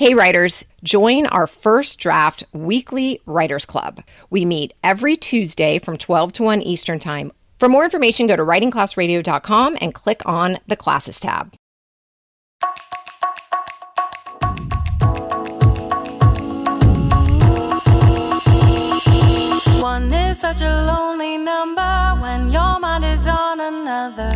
Hey, writers, join our first draft weekly writers club. We meet every Tuesday from 12 to 1 Eastern Time. For more information, go to writingclassradio.com and click on the classes tab. One is such a lonely number when your mind is on another.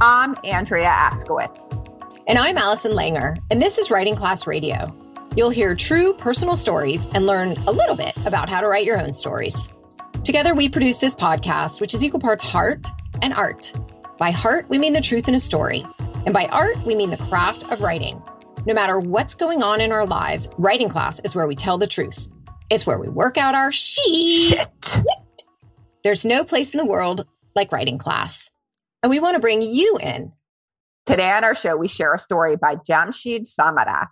I'm Andrea Askowitz. And I'm Allison Langer, and this is Writing Class Radio. You'll hear true personal stories and learn a little bit about how to write your own stories. Together, we produce this podcast, which is equal parts heart and art. By heart, we mean the truth in a story. And by art, we mean the craft of writing. No matter what's going on in our lives, writing class is where we tell the truth. It's where we work out our shit. Shit. There's no place in the world like writing class. And we want to bring you in Today on our show, we share a story by Jamshid Samareh,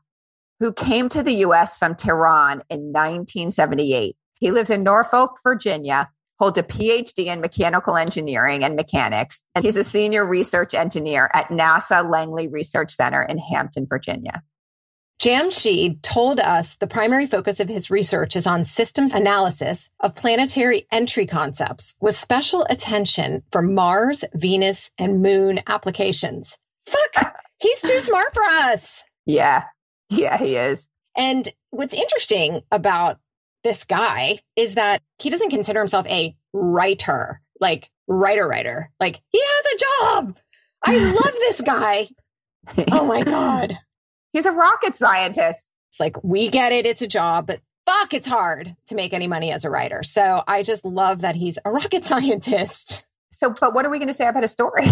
who came to the US from Tehran in 1978. He lives in Norfolk, Virginia, holds a PhD in mechanical engineering and mechanics, and he's a senior research engineer at NASA Langley Research Center in Hampton, Virginia. Jamshid told us the primary focus of his research is on systems analysis of planetary entry concepts with special attention for Mars, Venus, and Moon applications. Fuck, he's too smart for us. Yeah. Yeah, he is. And what's interesting about this guy is that he doesn't consider himself a writer, like writer, writer. Like he has a job. I love this guy. Oh my God. He's a rocket scientist. It's like, we get it. It's a job, but fuck, it's hard to make any money as a writer. So I just love that he's a rocket scientist. So, but what are we going to say about his story?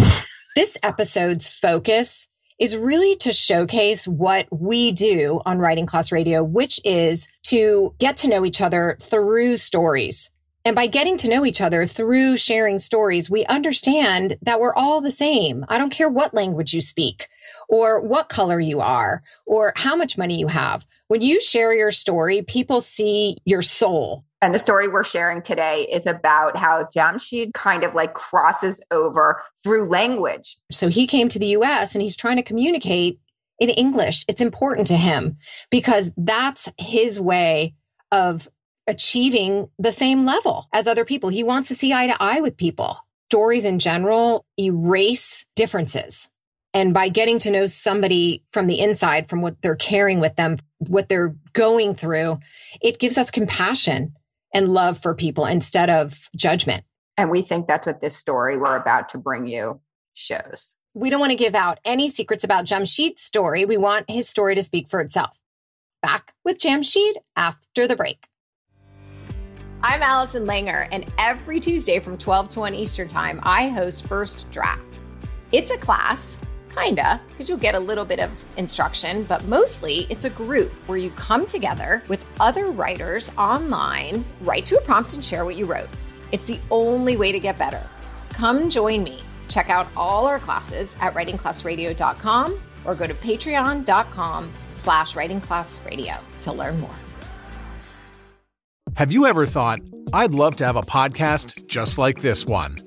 This episode's focus is really to showcase what we do on Writing Class Radio, which is to get to know each other through stories. And by getting to know each other through sharing stories, we understand that we're all the same. I don't care what language you speak or what color you are or how much money you have. When you share your story, people see your soul and the story we're sharing today is about how Jamshid kind of like crosses over through language. So he came to the US and he's trying to communicate in English. It's important to him because that's his way of achieving the same level as other people. He wants to see eye to eye with people. Stories in general erase differences. And by getting to know somebody from the inside, from what they're carrying with them, what they're going through, it gives us compassion and love for people instead of judgment. And we think that's what this story we're about to bring you shows. We don't want to give out any secrets about Jamshid's story. We want his story to speak for itself. Back with Jamshid after the break. I'm Allison Langer, and every Tuesday from 12 to 1 Eastern Time, I host First Draft. It's a class Kinda, because you'll get a little bit of instruction, but mostly it's a group where you come together with other writers online, write to a prompt and share what you wrote. It's the only way to get better. Come join me. Check out all our classes at writingclassradio.com or go to patreon.com slash writingclassradio to learn more. Have you ever thought, I'd love to have a podcast just like this one?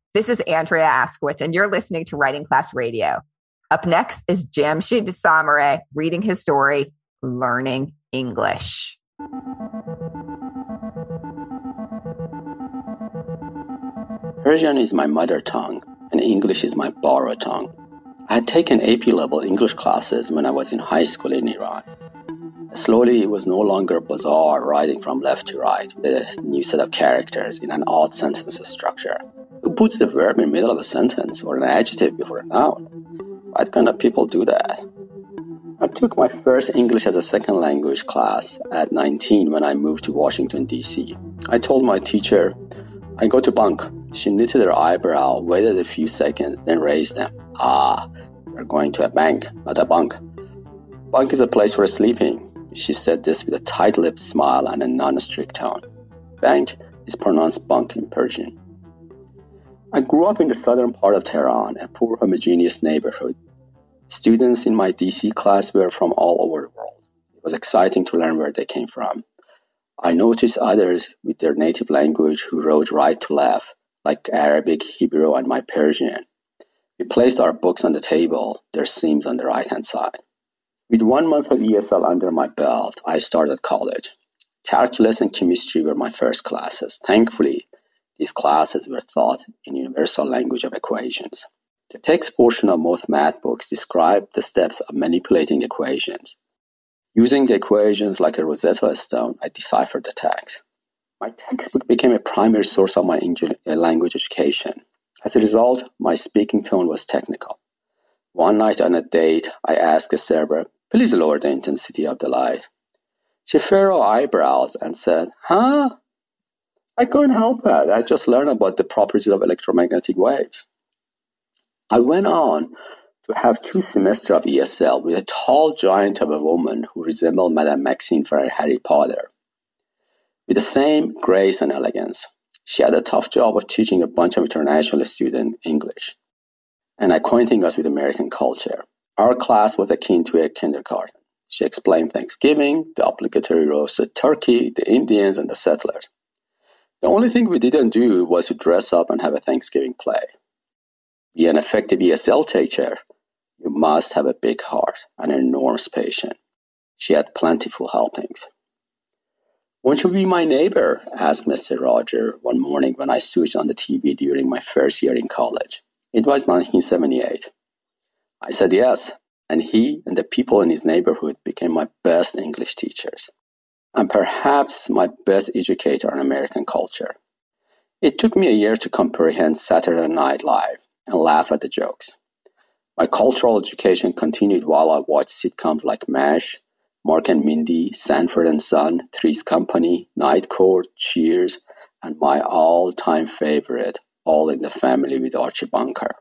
This is Andrea Askowitz, and you're listening to Writing Class Radio. Up next is Jamshid Samareh reading his story, Learning English. Persian is my mother tongue, and English is my borrowed tongue. I had taken AP level English classes when I was in high school in Iran. Slowly, it was no longer bizarre writing from left to right with a new set of characters in an odd sentence structure. Puts the verb in the middle of a sentence or an adjective before a noun? What kind of people do that? I took my first English as a second language class at 19 when I moved to Washington, D.C. I told my teacher, I go to bunk. She knitted her eyebrow, waited a few seconds, then raised them. Ah, we're going to a bank, not a bunk. Bunk is a place for sleeping. She said this with a tight lipped smile and a non strict tone. Bank is pronounced bunk in Persian. I grew up in the southern part of Tehran, a poor homogeneous neighborhood. Students in my DC class were from all over the world. It was exciting to learn where they came from. I noticed others with their native language who wrote right to left, like Arabic, Hebrew, and my Persian. We placed our books on the table, their seams on the right hand side. With one month of ESL under my belt, I started college. Calculus and chemistry were my first classes. Thankfully, these classes were taught in universal language of equations. The text portion of most math books describe the steps of manipulating equations. Using the equations like a Rosetta Stone, I deciphered the text. My textbook became a primary source of my uh, language education. As a result, my speaking tone was technical. One night on a date, I asked the server, please lower the intensity of the light. She furrowed eyebrows and said, huh? I couldn't help it. I just learned about the properties of electromagnetic waves. I went on to have two semesters of ESL with a tall giant of a woman who resembled Madame Maxime from Harry Potter. With the same grace and elegance, she had a tough job of teaching a bunch of international students English and acquainting us with American culture. Our class was akin to a kindergarten. She explained Thanksgiving, the obligatory roasted turkey, the Indians, and the settlers. The only thing we didn't do was to dress up and have a Thanksgiving play. Be an effective ESL teacher, you must have a big heart and enormous patience. She had plentiful helpings. Won't you be my neighbor? asked Mr. Roger one morning when I switched on the TV during my first year in college. It was 1978. I said yes, and he and the people in his neighborhood became my best English teachers, and perhaps my best educator on American culture. It took me a year to comprehend Saturday Night Live and laugh at the jokes. My cultural education continued while I watched sitcoms like MASH, Mork and Mindy, Sanford and Son, Three's Company, Night Court, Cheers, and my all-time favorite, All in the Family with Archie Bunker.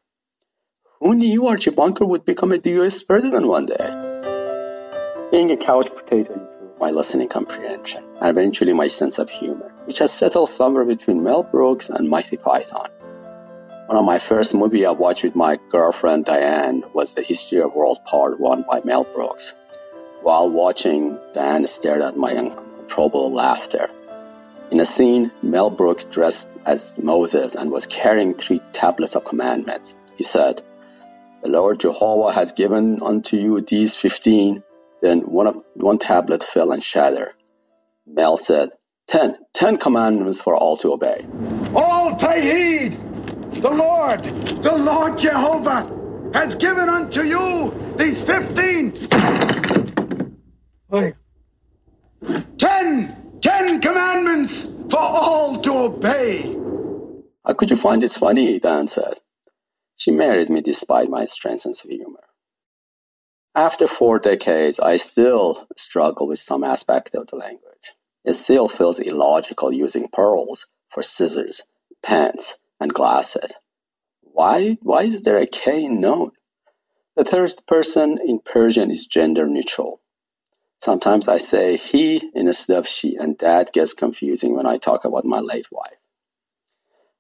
Who knew Archie Bunker would become a US president one day? Being a couch potato my listening comprehension and eventually my sense of humor, which has settled somewhere between Mel Brooks and Monty Python. One of my first movies I watched with my girlfriend Diane was The History of World Part 1 by Mel Brooks. While watching, Diane stared at my uncontrollable laughter. In a scene, Mel Brooks dressed as Moses and was carrying three tablets of commandments. He said, The Lord Jehovah has given unto you these fifteen. Then one of one tablet fell and shattered. Mel said, Ten, ten commandments for all to obey. All pay heed! The Lord, the Lord Jehovah, has given unto you these fifteen Wait. Ten! Ten commandments for all to obey! How could you find this funny? Dan said. She married me despite my sense of humor. After four decades, I still struggle with some aspect of the language. It still feels illogical using pearls for scissors, pants, and glasses. Why, why is there a K in known? The third person in Persian is gender neutral. Sometimes I say he instead of she, and that gets confusing when I talk about my late wife.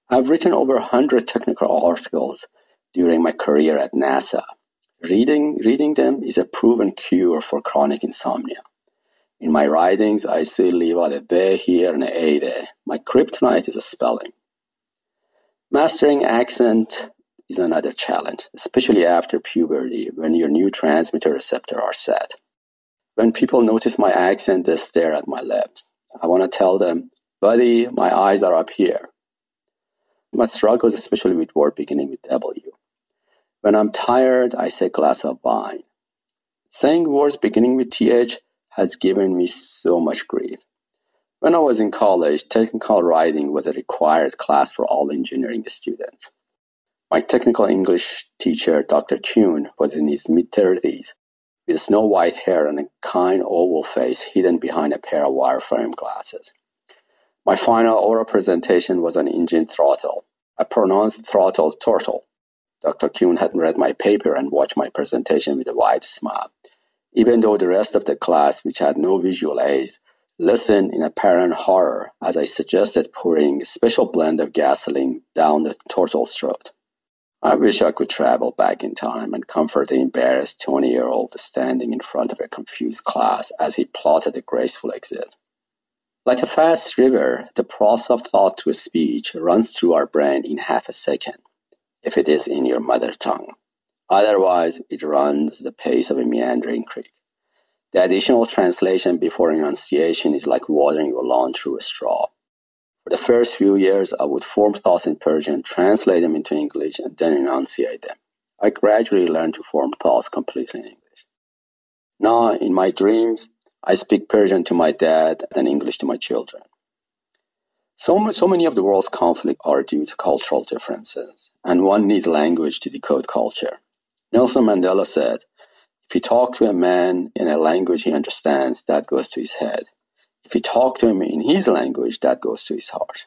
I've written over 100 technical articles during my career at NASA. Reading, reading them is a proven cure for chronic insomnia. In my writings, I still leave out a here and a there. My kryptonite is a spelling. Mastering accent is another challenge, especially after puberty when your neurotransmitter receptors are set. When people notice my accent, they stare at my lips. I want to tell them, buddy, my eyes are up here. My struggles, especially with word beginning with W. When I'm tired, I say glass of wine. Saying words beginning with TH has given me so much grief. When I was in college, technical writing was a required class for all engineering students. My technical English teacher, Dr. Kuhn, was in his mid 30s with snow white hair and a kind oval face hidden behind a pair of wireframe glasses. My final oral presentation was on engine throttle. I pronounced throttle turtle. Dr. Kuhn had read my paper and watched my presentation with a wide smile. even though the rest of the class, which had no visual aids, listened in apparent horror as I suggested pouring a special blend of gasoline down the turtle's throat. I wish I could travel back in time and comfort the embarrassed 20 year old standing in front of a confused class as he plotted a graceful exit. Like a fast river, the process of thought to speech runs through our brain in half a second, if it is in your mother tongue. Otherwise, it runs the pace of a meandering creek. The additional translation before enunciation is like watering your lawn through a straw. For the first few years, I would form thoughts in Persian, translate them into English, and then enunciate them. I gradually learned to form thoughts completely in English. Now, in my dreams, I speak Persian to my dad and English to my children. So, so many of the world's conflicts are due to cultural differences, and one needs language to decode culture. Nelson Mandela said, if you talk to a man in a language he understands, that goes to his head. If you talk to him in his language, that goes to his heart.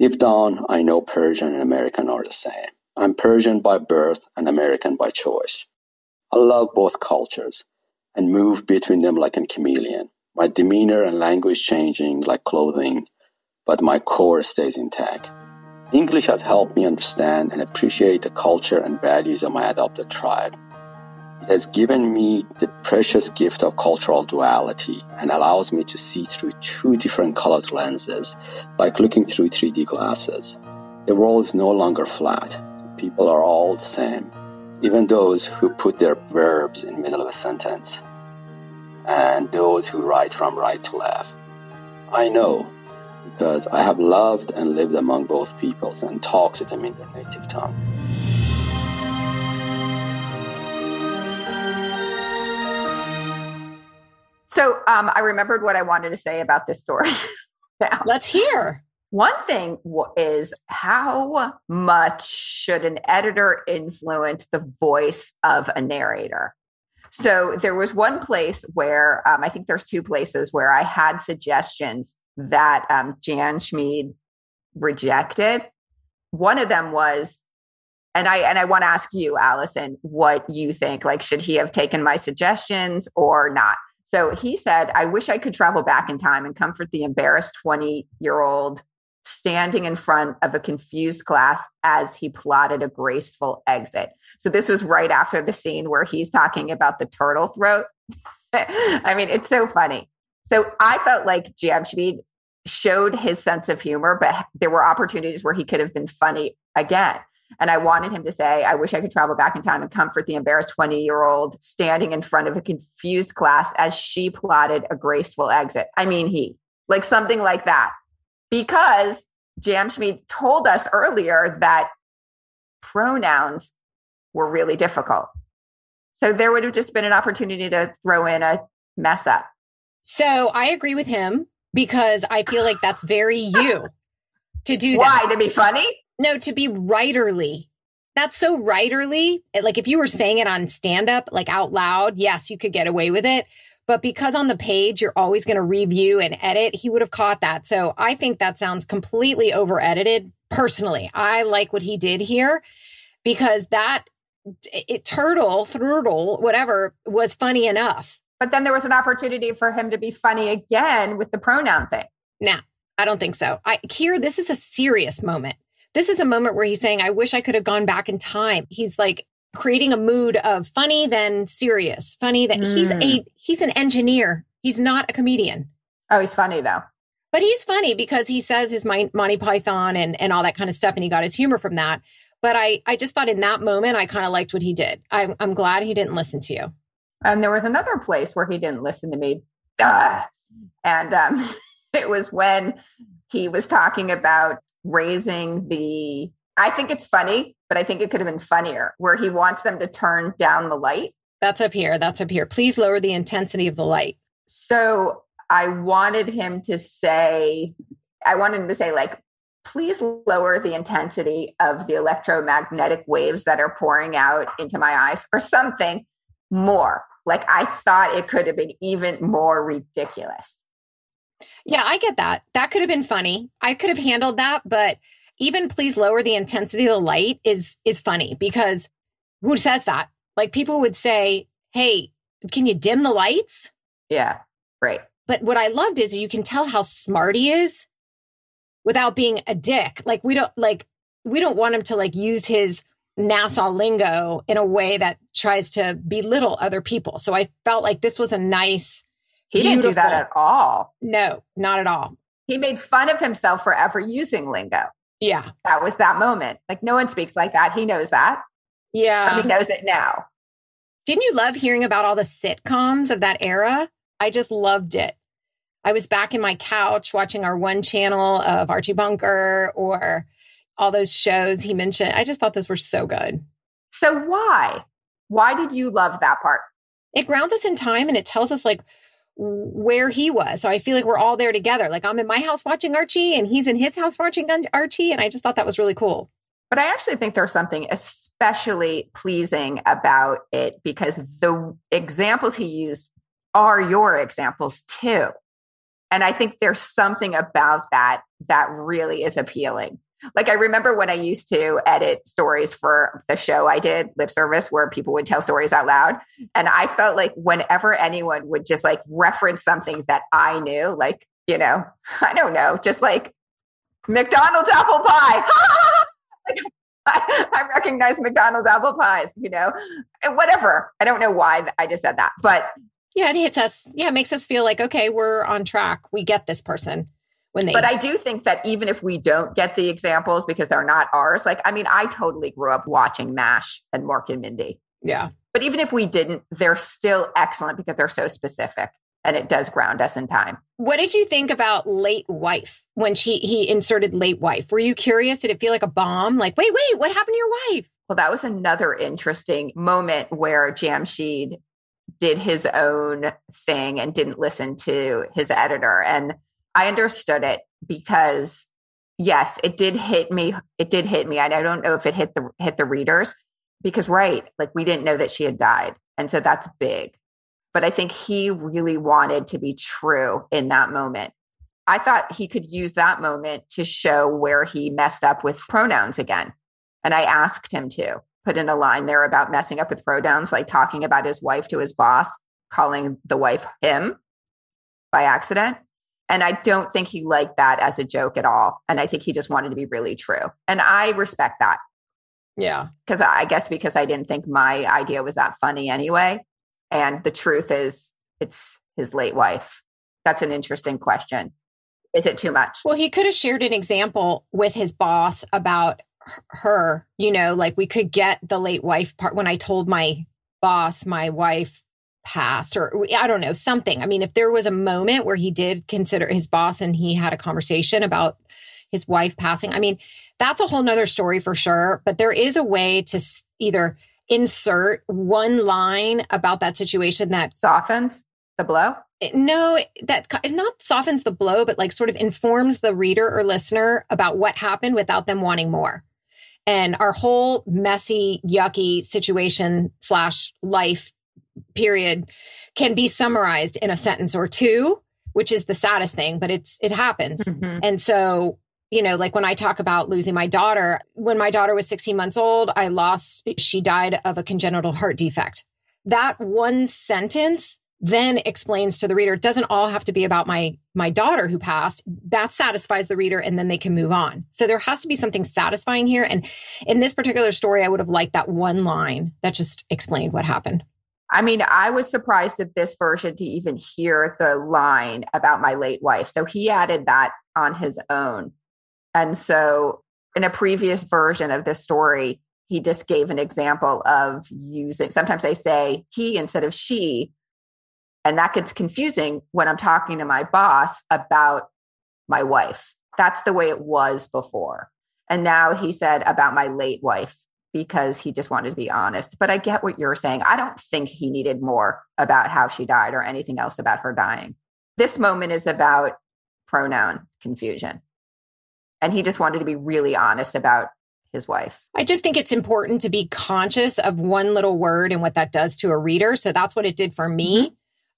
Deep down, I know Persian and American are the same. I'm Persian by birth and American by choice. I love both cultures and move between them like a chameleon. My demeanor and language changing like clothing, but my core stays intact. English has helped me understand and appreciate the culture and values of my adopted tribe. It has given me the precious gift of cultural duality and allows me to see through two different colored lenses, like looking through 3D glasses. The world is no longer flat. People are all the same, even those who put their verbs in the middle of a sentence and those who write from right to left. I know because I have loved and lived among both peoples and talked to them in their native tongues. So um, I remembered what I wanted to say about this story. now. Let's hear. One thing is how much should an editor influence the voice of a narrator? So there was one place where um, I think there's two places where I had suggestions that um, Jamshid rejected. One of them was, and I and I want to ask you, Allison, what you think. Like, should he have taken my suggestions or not? So he said, I wish I could travel back in time and comfort the embarrassed 20 year old standing in front of a confused class as he plotted a graceful exit. So this was right after the scene where he's talking about the turtle throat. I mean, it's so funny. So I felt like Jamshid showed his sense of humor, but there were opportunities where he could have been funny again. And I wanted him to say, I wish I could travel back in time and comfort the embarrassed 20 year old standing in front of a confused class as she plotted a graceful exit. I mean, he, like something like that because Jamshid told us earlier that pronouns were really difficult. So there would have just been an opportunity to throw in a mess up. So I agree with him because I feel like that's very you to do that. Why? To be funny? No, to be writerly. That's so writerly. Like if you were saying it on stand up, like out loud, yes, you could get away with it. But because on the page, you're always going to review and edit, he would have caught that. So I think that sounds completely over edited. Personally, I like what he did here because that it, turtle, turtle, whatever was funny enough. But then there was an opportunity for him to be funny again with the pronoun thing. Nah, I don't think so. I here, this is a serious moment. This is a moment where he's saying, I wish I could have gone back in time. He's like, creating a mood of funny then serious funny that mm. he's a mm. he's an engineer he's not a comedian oh he's funny though but he's funny because he says his monty python and and all that kind of stuff and he got his humor from that but i i just thought in that moment i kind of liked what he did I'm, I'm glad he didn't listen to you and there was another place where he didn't listen to me Duh. and um it was when he was talking about raising the I think it's funny, but I think it could have been funnier where he wants them to turn down the light. That's up here. That's up here. Please lower the intensity of the light. So I wanted him to say, I wanted him to say, like, please lower the intensity of the electromagnetic waves that are pouring out into my eyes or something more. Like, I thought it could have been even more ridiculous. Yeah, I get that. That could have been funny. I could have handled that, but even please lower the intensity of the light is is funny because who says that? Like people would say, "Hey, can you dim the lights? Yeah. Right. But what I loved is you can tell how smart he is without being a dick. Like we don't like we don't want him to like use his NASA lingo in a way that tries to belittle other people. So I felt like this was a nice He didn't do that at all. no, not at all. He made fun of himself for ever using lingo. Yeah. That was that moment. Like no one speaks like that. He knows that. Yeah. he knows it now. Didn't you love hearing about all the sitcoms of that era? I just loved it. I was back in my couch watching our one channel of Archie Bunker or all those shows he mentioned. I just thought those were so good. So why? Why did you love that part? It grounds us in time and it tells us like where he was. So I feel like we're all there together. Like I'm in my house watching Archie and he's in his house watching Archie. And I just thought that was really cool. But I actually think there's something especially pleasing about it because the examples he used are your examples too. And I think there's something about that that really is appealing. Like I remember when I used to edit stories for the show I did, Lip Service, where people would tell stories out loud. And I felt like whenever anyone would just like reference something that I knew, like, you know, I don't know, just like McDonald's apple pie. Like, I, recognize McDonald's apple pies, you know, and whatever. I don't know why I just said that, but Yeah, it hits us. Yeah, it makes us feel like, okay, we're on track. We get this person when they but I do think that even if we don't get the examples because they're not ours, like I mean, I totally grew up watching MASH and Mork and Mindy. Yeah. But even if we didn't, they're still excellent because they're so specific and it does ground us in time. What did you think about late wife when she he inserted late wife? Were you curious? Did it feel like a bomb? Like, wait, wait, what happened to your wife? Well, that was another interesting moment where Jamshid did his own thing and didn't listen to his editor. And I understood it because yes, it did hit me. It did hit me. I don't know if it hit the hit the readers because right, like we didn't know that she had died. And so that's big. But I think he really wanted to be true in that moment. I thought he could use that moment to show where he messed up with pronouns again. And I asked him to put in a line there about messing up with pronouns, like talking about his wife to his boss, calling the wife him by accident. And I don't think he liked that as a joke at all. And I think he just wanted to be really true. And I respect that Yeah. because I guess because I didn't think my idea was that funny anyway. And the truth is, it's his late wife. That's an interesting question. Is it too much? Well, he could have shared an example with his boss about her, you know, like we could get the late wife part when I told my boss my wife passed or I don't know, something. I mean, if there was a moment where he did consider his boss and he had a conversation about his wife passing, I mean, that's a whole nother story for sure. But there is a way to either insert one line about that situation that Softens the blow? Eh, no that not softens the blow but like sort of informs the reader or listener about what happened without them wanting more and our whole messy yucky situation slash life period can be summarized in a sentence or two which is the saddest thing but it's it happens. Mhm. and so, you know, like when I talk about losing my daughter, when my daughter was 16 months old, I lost, she died of a congenital heart defect. That one sentence then explains to the reader it doesn't all have to be about my my daughter who passed. That satisfies the reader and then they can move on. So there has to be something satisfying here. And in this particular story i would have liked that one line that just explained what happened I mean, I was surprised at this version to even hear the line about my late wife. So he added that on his own. And so in a previous version of this story, he just gave an example of using, sometimes I say he instead of she. And that gets confusing when I'm talking to my boss about my wife. That's the way it was before. And now he said about my late wife because he just wanted to be honest. But I get what you're saying. I don't think he needed more about how she died or anything else about her dying. This moment is about pronoun confusion. And he just wanted to be really honest about his wife. I just think it's important to be conscious of one little word and what that does to a reader. So that's what it did for me. Mm-hmm.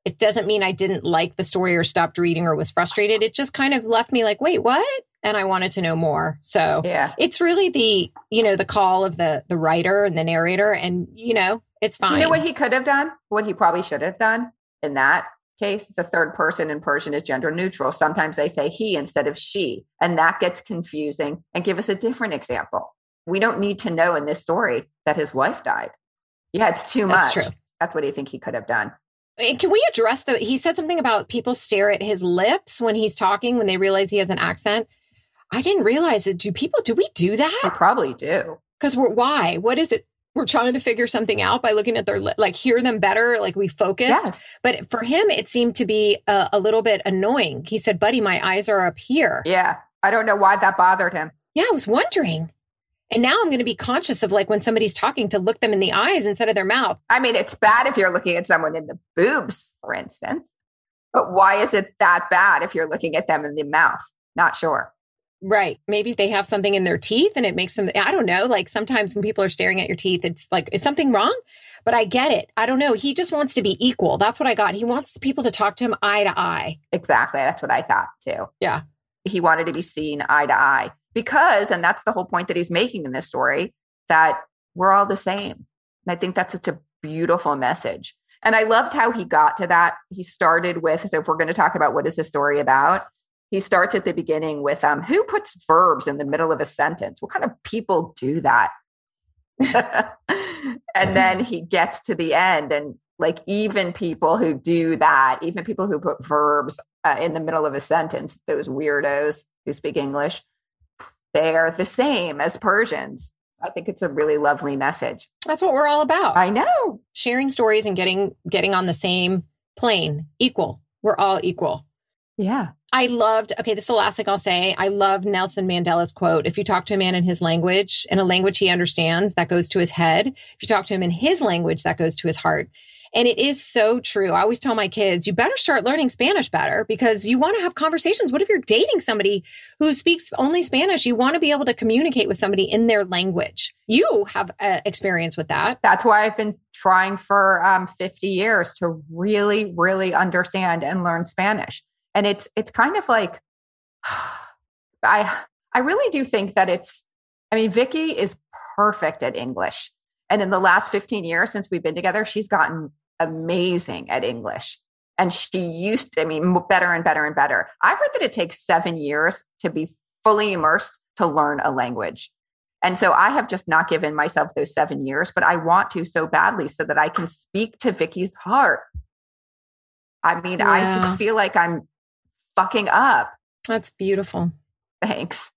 It doesn't mean I didn't like the story or stopped reading or was frustrated. It just kind of left me like, wait, what? And I wanted to know more. So Yeah. it's really the, you know, the call of the the writer and the narrator. And, you know, It's fine. You know what he could have done? What he probably should have done in that case? The third person in Persian is gender neutral. Sometimes they say he instead of she, and that gets confusing. And give us a different example. We don't need to know in this story that his wife died. Yeah, it's too That's much. true. That's what do you think he could have done? Eh, can we address the? He said something about people stare at his lips when he's talking when they realize he has an accent. I didn't realize that. Do people? Do we do We that? probably do. Because we're why? What is it? We're trying to figure something out by looking at their like hear them better. Like we focused. Yes. But for him, it seemed to be a, a little bit annoying. He said, "Buddy, my eyes are up here." Yeah. I don't know why that bothered him. Yeah, I was wondering. And now I'm going to be conscious of like when somebody's talking to look them in the eyes instead of their mouth. I mean, it's bad if you're looking at someone in the boobs, for instance. But why is it that bad if you're looking at them in the mouth? Not sure. Right. Maybe they have something in their teeth and it makes them, I don't know. Like sometimes when people are staring at your teeth, it's like, is something wrong? But I get it. I don't know. He just wants to be equal. That's what I got. He wants people to talk to him eye to eye. Exactly. That's what I thought too. Yeah. He wanted to be seen eye to eye because, and that's the whole point that he's making in this story, that we're all the same. And I think that's such a beautiful message. And I loved how he got to that. He started with, so if we're going to talk about what is the story about, he starts at the beginning with um, who puts verbs in the middle of a sentence? What kind of people do that? and then he gets to the end and like even people who do that, even people who put verbs uh, in the middle of a sentence, those weirdos who speak English, they're the same as Persians. I think it's a really lovely message. That's what we're all about. I know. Sharing stories and getting getting on the same plane, equal. We're all equal. Yeah. I loved, okay, this is the last thing I'll say. I love Nelson Mandela's quote. If you talk to a man in his language, in a language he understands, that goes to his head. If you talk to him in his language, that goes to his heart. And it is so true. I always tell my kids, you better start learning Spanish better because you want to have conversations. What if you're dating somebody who speaks only Spanish? You want to be able to communicate with somebody in their language. You have uh, experience with that. That's why I've been trying for um, 50 years to really, really understand and learn Spanish. And it's it's kind of like I I really do think that it's I mean, Vicky is perfect at English. And in the last 15 years since we've been together, she's gotten amazing at English. And she used to, I mean, better and better and better. I've heard that it takes seven years to be fully immersed to learn a language. And so I have just not given myself those seven years, but I want to so badly so that I can speak to Vicky's heart. I mean, I just feel like I'm fucking up. That's beautiful. Thanks.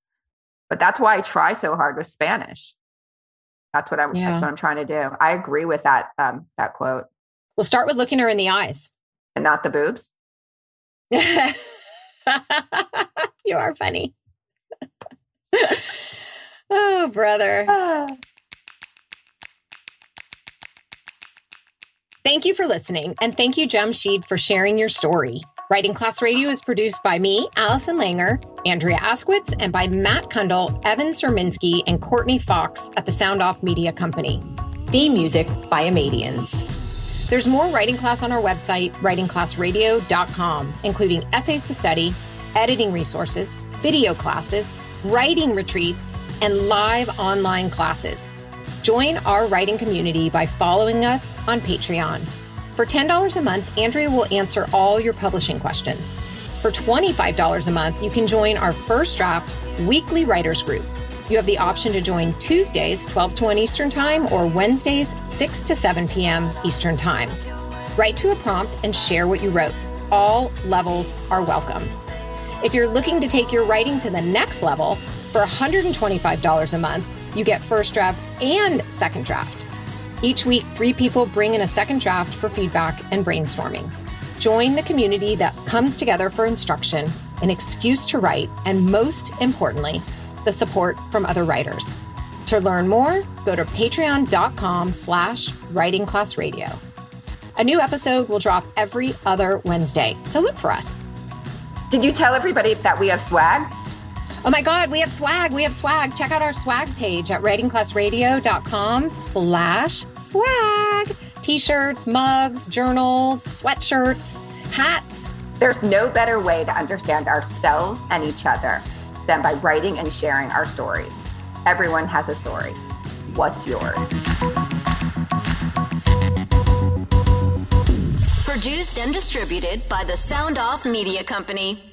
But that's why I try so hard with Spanish. That's what I'm Yeah. that's what I'm trying to do. I agree with that um that quote. We'll start with looking her in the eyes. And not the boobs. you are funny. oh, brother. Thank you for listening, and thank you, Jamshid, for sharing your story. Writing Class Radio is produced by me, Allison Langer, Andrea Askowitz, and by Matt Cundill, Evan Surminski, and Courtney Fox at the Sound Off Media Company. Theme music by Amadians. There's more writing class on our website, writingclassradio.com, including essays to study, editing resources, video classes, writing retreats, and live online classes. Join our writing community by following us on Patreon. For $10 a month, Andrea will answer all your publishing questions. For $25 a month, you can join our first draft weekly writers group. You have the option to join Tuesdays, 12 to 1 Eastern Time, or Wednesdays, 6 to 7 p.m. Eastern Time. Write to a prompt and share what you wrote. All levels are welcome. If you're looking to take your writing to the next level, for $125 a month, you get first draft and second draft. Each week, three people bring in a second draft for feedback and brainstorming. Join the community that comes together for instruction, an excuse to write, and most importantly, the support from other writers. To learn more, go to patreon.com slash writingclassradio. A new episode will drop every other Wednesday, so look for us. Did you tell everybody that we have swag? Oh my God, we have swag. We have swag. Check out our swag page at writingclassradio.com slash swag. T-shirts, mugs, journals, sweatshirts, hats. There's no better way to understand ourselves and each other than by writing and sharing our stories. Everyone has a story. What's yours? Produced and distributed by the Sound Off Media Company.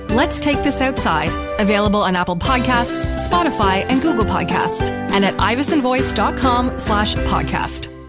Let's Take This Outside, available on Apple Podcasts, Spotify, and Google Podcasts, and at ivesonvoice.com slash podcast.